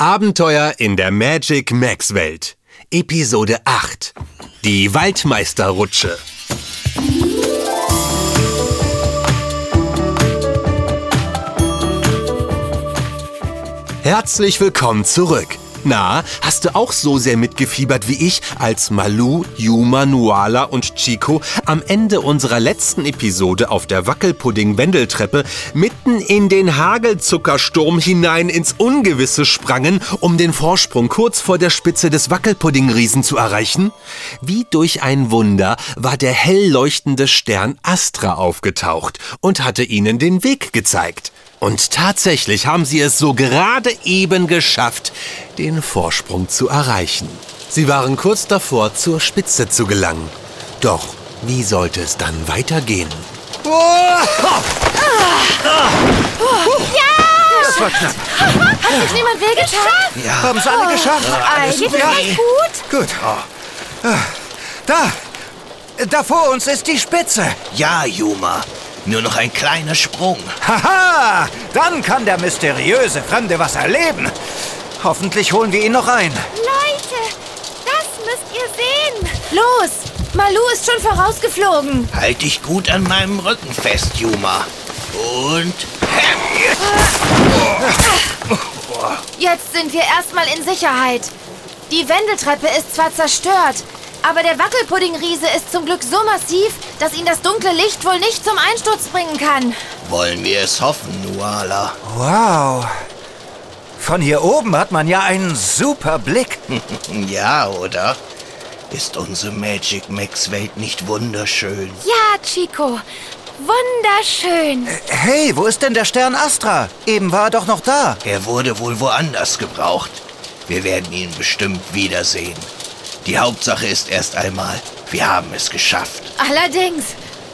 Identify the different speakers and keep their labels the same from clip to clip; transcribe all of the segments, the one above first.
Speaker 1: Abenteuer in der Magic Max Welt. Episode 8. Die Waldmeisterrutsche. Herzlich willkommen zurück. Na, hast du auch so sehr mitgefiebert wie ich, als Malu, Yuma, Nuala und Chico am Ende unserer letzten Episode auf der Wackelpudding-Wendeltreppe mitten in den Hagelzuckersturm hinein ins Ungewisse sprangen, um den Vorsprung kurz vor der Spitze des Wackelpudding-Riesen zu erreichen? Wie durch ein Wunder war der hell leuchtende Stern Astra aufgetaucht und hatte ihnen den Weg gezeigt. Und tatsächlich haben sie es so gerade eben geschafft, den Vorsprung zu erreichen. Sie waren kurz davor, zur Spitze zu gelangen. Doch wie sollte es dann weitergehen?
Speaker 2: Das war knapp.
Speaker 3: Hat sich niemand wehgetan?
Speaker 2: Ja. Haben es alle geschafft?
Speaker 3: Alles Geht
Speaker 2: ja.
Speaker 3: gut?
Speaker 2: Gut. Ah, Da! Da vor uns ist die Spitze.
Speaker 4: Ja, Juma. Nur noch ein kleiner Sprung.
Speaker 2: Haha! Dann kann der mysteriöse Fremde was erleben. Hoffentlich holen wir ihn noch ein.
Speaker 3: Leute, das müsst ihr sehen. Los, Malu ist schon vorausgeflogen.
Speaker 4: Halt dich gut an meinem Rücken fest, Juma. Und...
Speaker 3: Jetzt sind wir erstmal in Sicherheit. Die Wendeltreppe ist zwar zerstört, aber der Wackelpuddingriese ist zum Glück so massiv, dass ihn das dunkle Licht wohl nicht zum Einsturz bringen kann.
Speaker 4: Wollen wir es hoffen, Nuala?
Speaker 2: Wow. Von hier oben hat man ja einen super Blick.
Speaker 4: ja, oder? Ist unsere Magic Max Welt nicht wunderschön?
Speaker 3: Ja, Chico, wunderschön.
Speaker 2: Hey, wo ist denn der Stern Astra? Eben war er doch noch da.
Speaker 4: Er wurde wohl woanders gebraucht. Wir werden ihn bestimmt wiedersehen. Die Hauptsache ist erst einmal, wir haben es geschafft.
Speaker 3: Allerdings,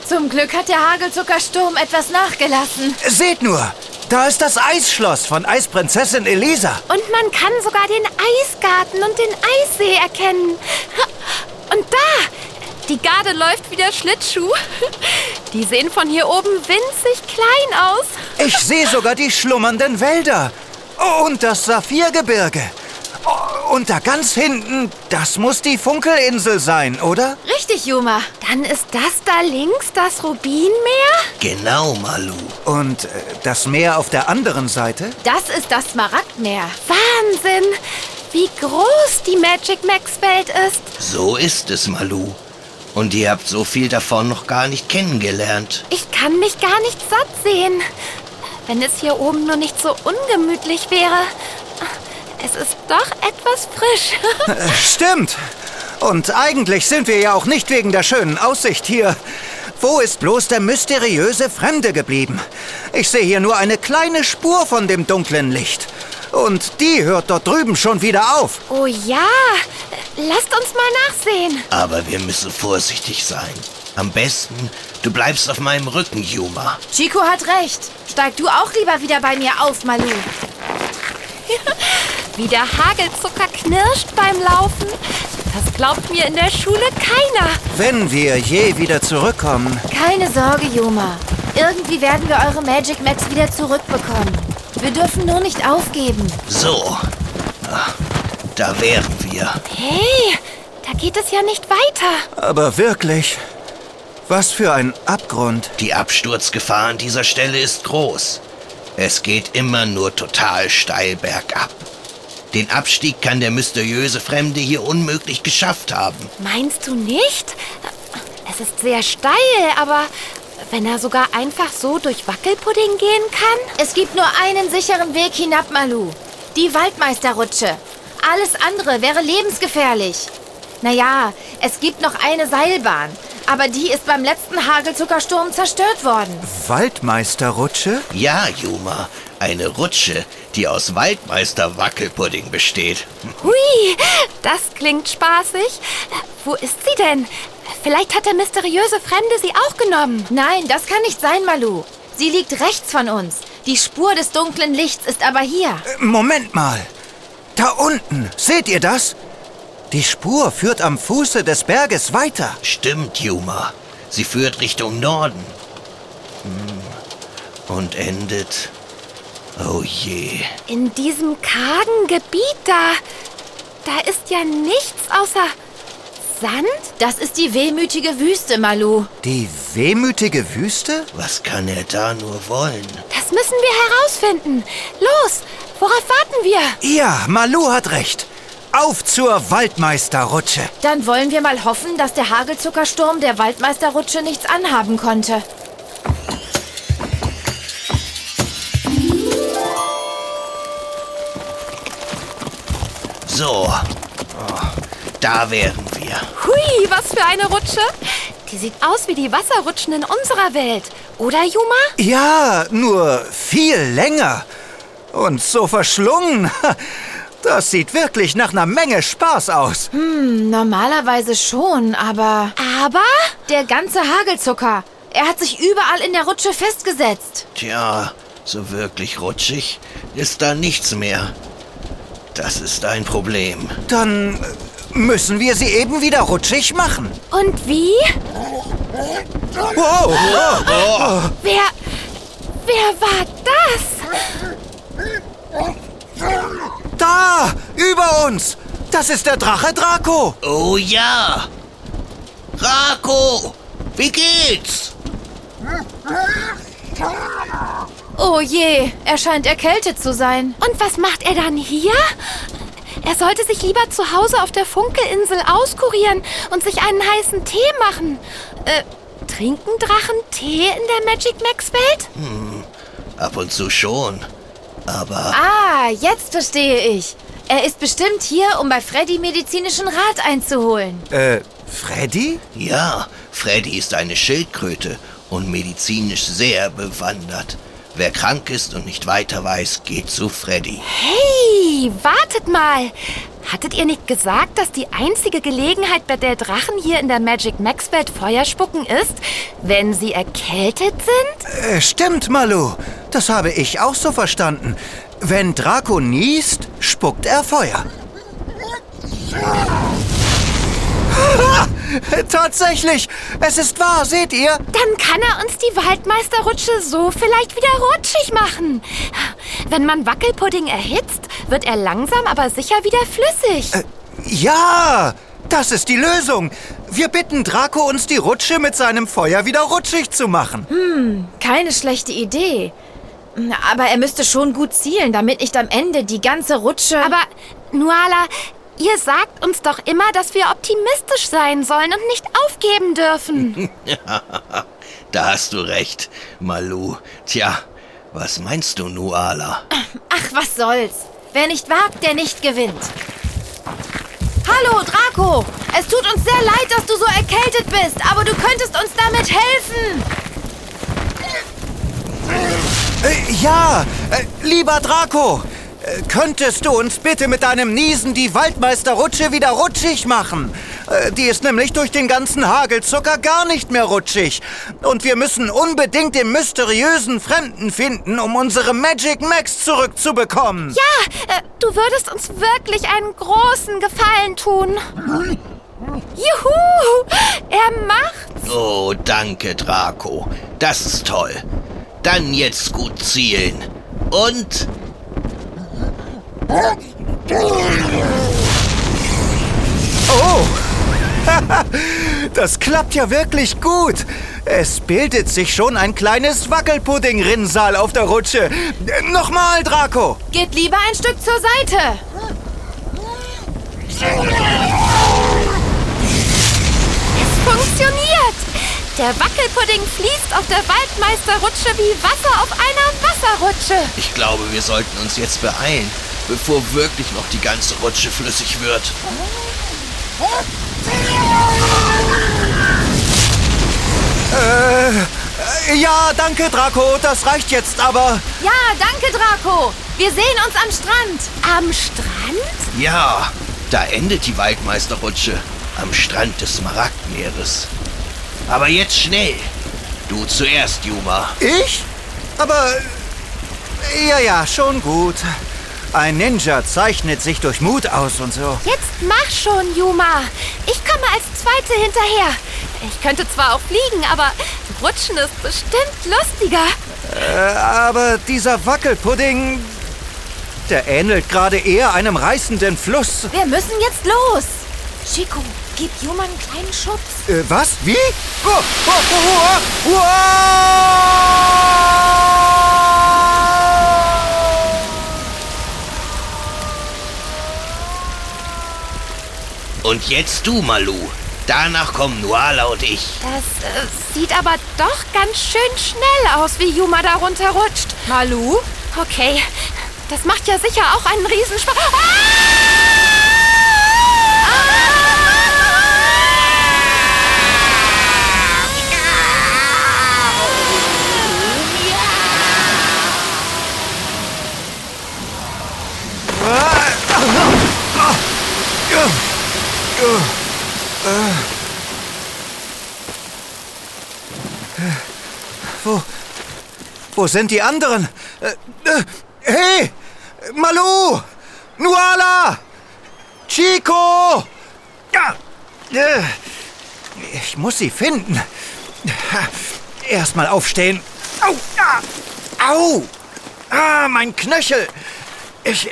Speaker 3: zum Glück hat der Hagelzuckersturm etwas nachgelassen.
Speaker 2: Seht nur, da ist das Eisschloss von Eisprinzessin Elisa.
Speaker 3: Und man kann sogar den Eisgarten und den Eissee erkennen. Und da, die Garde läuft wieder Schlittschuh. Die sehen von hier oben winzig klein aus.
Speaker 2: Ich sehe sogar die schlummernden Wälder. Und das Saphirgebirge. Und da ganz hinten, das muss die Funkelinsel sein, oder?
Speaker 3: Richtig, Juma. Dann ist das da links das Rubinmeer?
Speaker 4: Genau, Malu.
Speaker 2: Und äh, das Meer auf der anderen Seite?
Speaker 3: Das ist das Smaragdmeer. Wahnsinn, wie groß die Magic Max Welt ist.
Speaker 4: So ist es, Malu. Und ihr habt so viel davon noch gar nicht kennengelernt.
Speaker 3: Ich kann mich gar nicht satt sehen. Wenn es hier oben nur nicht so ungemütlich wäre. Es ist doch etwas frisch.
Speaker 2: Äh, Stimmt. Und eigentlich sind wir ja auch nicht wegen der schönen Aussicht hier. Wo ist bloß der mysteriöse Fremde geblieben? Ich sehe hier nur eine kleine Spur von dem dunklen Licht. Und die hört dort drüben schon wieder auf.
Speaker 3: oh ja, lasst uns mal nachsehen.
Speaker 4: Aber wir müssen vorsichtig sein. Am besten, du bleibst auf meinem Rücken, Juma.
Speaker 3: Chico hat recht. Steig du auch lieber wieder bei mir auf, Malu. Wie der Hagelzucker knirscht beim Laufen. Das glaubt mir in der Schule keiner.
Speaker 2: Wenn wir je wieder zurückkommen.
Speaker 3: Keine Sorge, Juma. Irgendwie werden wir eure Magic Max wieder zurückbekommen. Wir dürfen nur nicht aufgeben.
Speaker 4: So. Ah, Da wären wir.
Speaker 3: Hey, da geht es ja nicht weiter.
Speaker 2: Aber wirklich, was für ein Abgrund.
Speaker 4: Die Absturzgefahr an dieser Stelle ist groß. Es geht immer nur total steil bergab. Den Abstieg kann der mysteriöse Fremde hier unmöglich geschafft haben.
Speaker 3: Meinst du nicht? Es ist sehr steil, aber wenn er sogar einfach so durch Wackelpudding gehen kann? Es gibt nur einen sicheren Weg hinab, Malu. Die Waldmeisterrutsche. Alles andere wäre lebensgefährlich. Naja, es gibt noch eine Seilbahn. Aber die ist beim letzten Hagelzuckersturm zerstört worden.
Speaker 2: Waldmeisterrutsche?
Speaker 4: Ja, Juma, eine Rutsche, die aus Waldmeister-Wackelpudding besteht.
Speaker 3: Hui, das klingt spaßig. Wo ist sie denn? Vielleicht hat der mysteriöse Fremde sie auch genommen. Nein, das kann nicht sein, Malu. Sie liegt rechts von uns. Die Spur des dunklen Lichts ist aber hier.
Speaker 2: Äh, Moment mal. Da unten, seht ihr das? Die Spur führt am Fuße des Berges weiter.
Speaker 4: Stimmt, Juma. Sie führt Richtung Norden. Hm. Und endet Oh je.
Speaker 3: In diesem kargen Gebiet da, da ist ja nichts außer Sand. Das ist die wehmütige Wüste, Malu.
Speaker 2: Die wehmütige Wüste?
Speaker 4: Was kann er da nur wollen?
Speaker 3: Das müssen wir herausfinden. Los, worauf warten wir?
Speaker 2: Ja, Malu hat recht. Auf zur Waldmeisterrutsche.
Speaker 3: Dann wollen wir mal hoffen, dass der Hagelzuckersturm der Waldmeisterrutsche nichts anhaben konnte.
Speaker 4: So. Oh, da wären wir.
Speaker 3: Hui, was für eine Rutsche. Die sieht aus wie die Wasserrutschen in unserer Welt. Oder, Juma?
Speaker 2: Ja, nur viel länger. Und so verschlungen. Das sieht wirklich nach einer Menge Spaß aus.
Speaker 3: Hm, normalerweise schon, aber... Aber der ganze Hagelzucker. Er hat sich überall in der Rutsche festgesetzt.
Speaker 4: Tja, so wirklich rutschig ist da nichts mehr. Das ist ein Problem.
Speaker 2: Dann müssen wir sie eben wieder rutschig machen.
Speaker 3: Und wie?
Speaker 2: Wow, wow.
Speaker 3: Wer... Wer war das?
Speaker 2: Da, über uns. Das ist der Drache Draco.
Speaker 4: Oh ja! Rako! Wie geht's?
Speaker 3: Oh je, er scheint erkältet zu sein. Und was macht er dann hier? Er sollte sich lieber zu Hause auf der Funkelinsel auskurieren und sich einen heißen Tee machen. Äh, trinken Drachen Tee in der Magic Max Welt?
Speaker 4: Ab und zu schon. Aber
Speaker 3: Ah, jetzt verstehe ich. Er ist bestimmt hier, um bei Freddy medizinischen Rat einzuholen.
Speaker 2: Äh, Freddy?
Speaker 4: ja, Freddy ist eine Schildkröte und medizinisch sehr bewandert. Wer krank ist und nicht weiter weiß, geht zu Freddy.
Speaker 3: Hey, wartet mal. Hattet ihr nicht gesagt, dass die einzige Gelegenheit, bei der Drachen hier in der Magic Max Welt Feuer spucken ist, wenn sie erkältet sind?
Speaker 2: Äh, stimmt, Malu. Das habe ich auch so verstanden. Wenn Draco niest, spuckt er Feuer. Tatsächlich, es ist wahr, seht ihr?
Speaker 3: Dann kann er uns die Waldmeisterrutsche so vielleicht wieder rutschig machen. Wenn man Wackelpudding erhitzt, wird er langsam aber sicher wieder flüssig.
Speaker 2: Ja, das ist die Lösung. Wir bitten Draco, uns die Rutsche mit seinem Feuer wieder rutschig zu machen.
Speaker 3: Keine schlechte Idee. Aber er müsste schon gut zielen, damit nicht am Ende die ganze Rutsche. Aber, Nuala, ihr sagt uns doch immer, dass wir optimistisch sein sollen und nicht aufgeben dürfen.
Speaker 4: Da hast du recht, Malu. Tja, was meinst du, Nuala?
Speaker 3: Ach, was soll's. Wer nicht wagt, der nicht gewinnt. Hallo, Draco. Es tut uns sehr leid, dass du so erkältet bist, aber du könntest uns damit helfen.
Speaker 2: Äh, ja, äh, lieber Draco, äh, könntest du uns bitte mit deinem Niesen die Waldmeisterrutsche wieder rutschig machen? Äh, die ist nämlich durch den ganzen Hagelzucker gar nicht mehr rutschig. Und wir müssen unbedingt den mysteriösen Fremden finden, um unsere Magic Max zurückzubekommen.
Speaker 3: Ja, äh, du würdest uns wirklich einen großen Gefallen tun. Juhu, er macht's.
Speaker 4: Oh, danke, Draco. Das ist toll. Dann jetzt gut zielen. Und
Speaker 2: Oh! Das klappt ja wirklich gut. Es bildet sich schon ein kleines Wackelpudding-Rinnsal auf der Rutsche. Nochmal, Draco.
Speaker 3: Geht lieber ein Stück zur Seite. Der Wackelpudding fließt auf der Waldmeisterrutsche wie Wasser auf einer Wasserrutsche.
Speaker 4: ich glaube, wir sollten uns jetzt beeilen, bevor wirklich noch die ganze Rutsche flüssig wird.
Speaker 2: Äh, ja, danke, Draco. Das reicht jetzt aber.
Speaker 3: Ja, danke, Draco. Wir sehen uns am Strand. Am Strand?
Speaker 4: Ja, da endet die Waldmeisterrutsche am Strand des Smaragdmeeres. Aber jetzt schnell. Du zuerst, Juma.
Speaker 2: Ich? Aber. Ja, ja, schon gut. Ein Ninja zeichnet sich durch Mut aus und so.
Speaker 3: Jetzt mach schon, Juma. Ich komme als Zweite hinterher. Ich könnte zwar auch fliegen, aber Rutschen ist bestimmt lustiger.
Speaker 2: Äh, aber dieser Wackelpudding, der ähnelt gerade eher einem reißenden Fluss.
Speaker 3: Wir müssen jetzt los. Chico, gib Juma einen kleinen Schubs.
Speaker 2: Äh, was? Wie? Oh, oh, oh, oh,
Speaker 4: oh! Und jetzt du, Malu. Danach kommen Nuala und ich.
Speaker 3: Das äh, sieht aber doch ganz schön schnell aus, wie Juma da runterrutscht.
Speaker 5: Malu?
Speaker 3: Okay, das macht ja sicher auch einen Riesenspaß. Ah!
Speaker 2: Wo, wo sind die anderen? Äh, äh, hey! Malu! Nuala! Chico! Äh, ich muss sie finden. Erstmal aufstehen. Au! Au! Ah, mein Knöchel! Ich.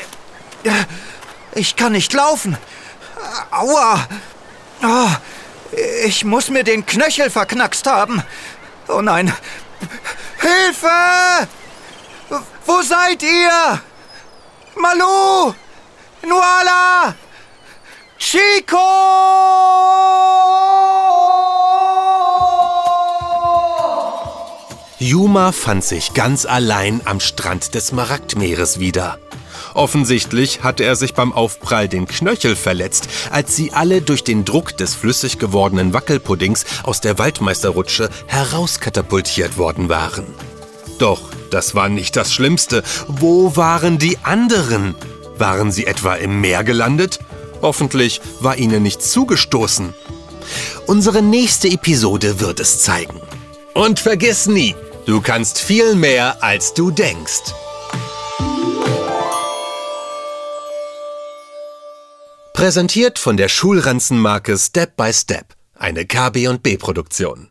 Speaker 2: Ich kann nicht laufen. Aua! Oh, ich muss mir den Knöchel verknackst haben. Oh nein. Hilfe! Wo seid ihr? Malu! Nuala! Chico!
Speaker 1: Yuma fand sich ganz allein am Strand des Smaragdmeeres wieder. Offensichtlich hatte er sich beim Aufprall den Knöchel verletzt, als sie alle durch den Druck des flüssig gewordenen Wackelpuddings aus der Waldmeisterrutsche herauskatapultiert worden waren. Doch das war nicht das Schlimmste. Wo waren die anderen? Waren sie etwa im Meer gelandet? Hoffentlich war ihnen nichts zugestoßen. Unsere nächste Episode wird es zeigen. Und vergiss nie, du kannst viel mehr, als du denkst. Präsentiert von der Schulranzenmarke Step by Step, eine KB&B Produktion.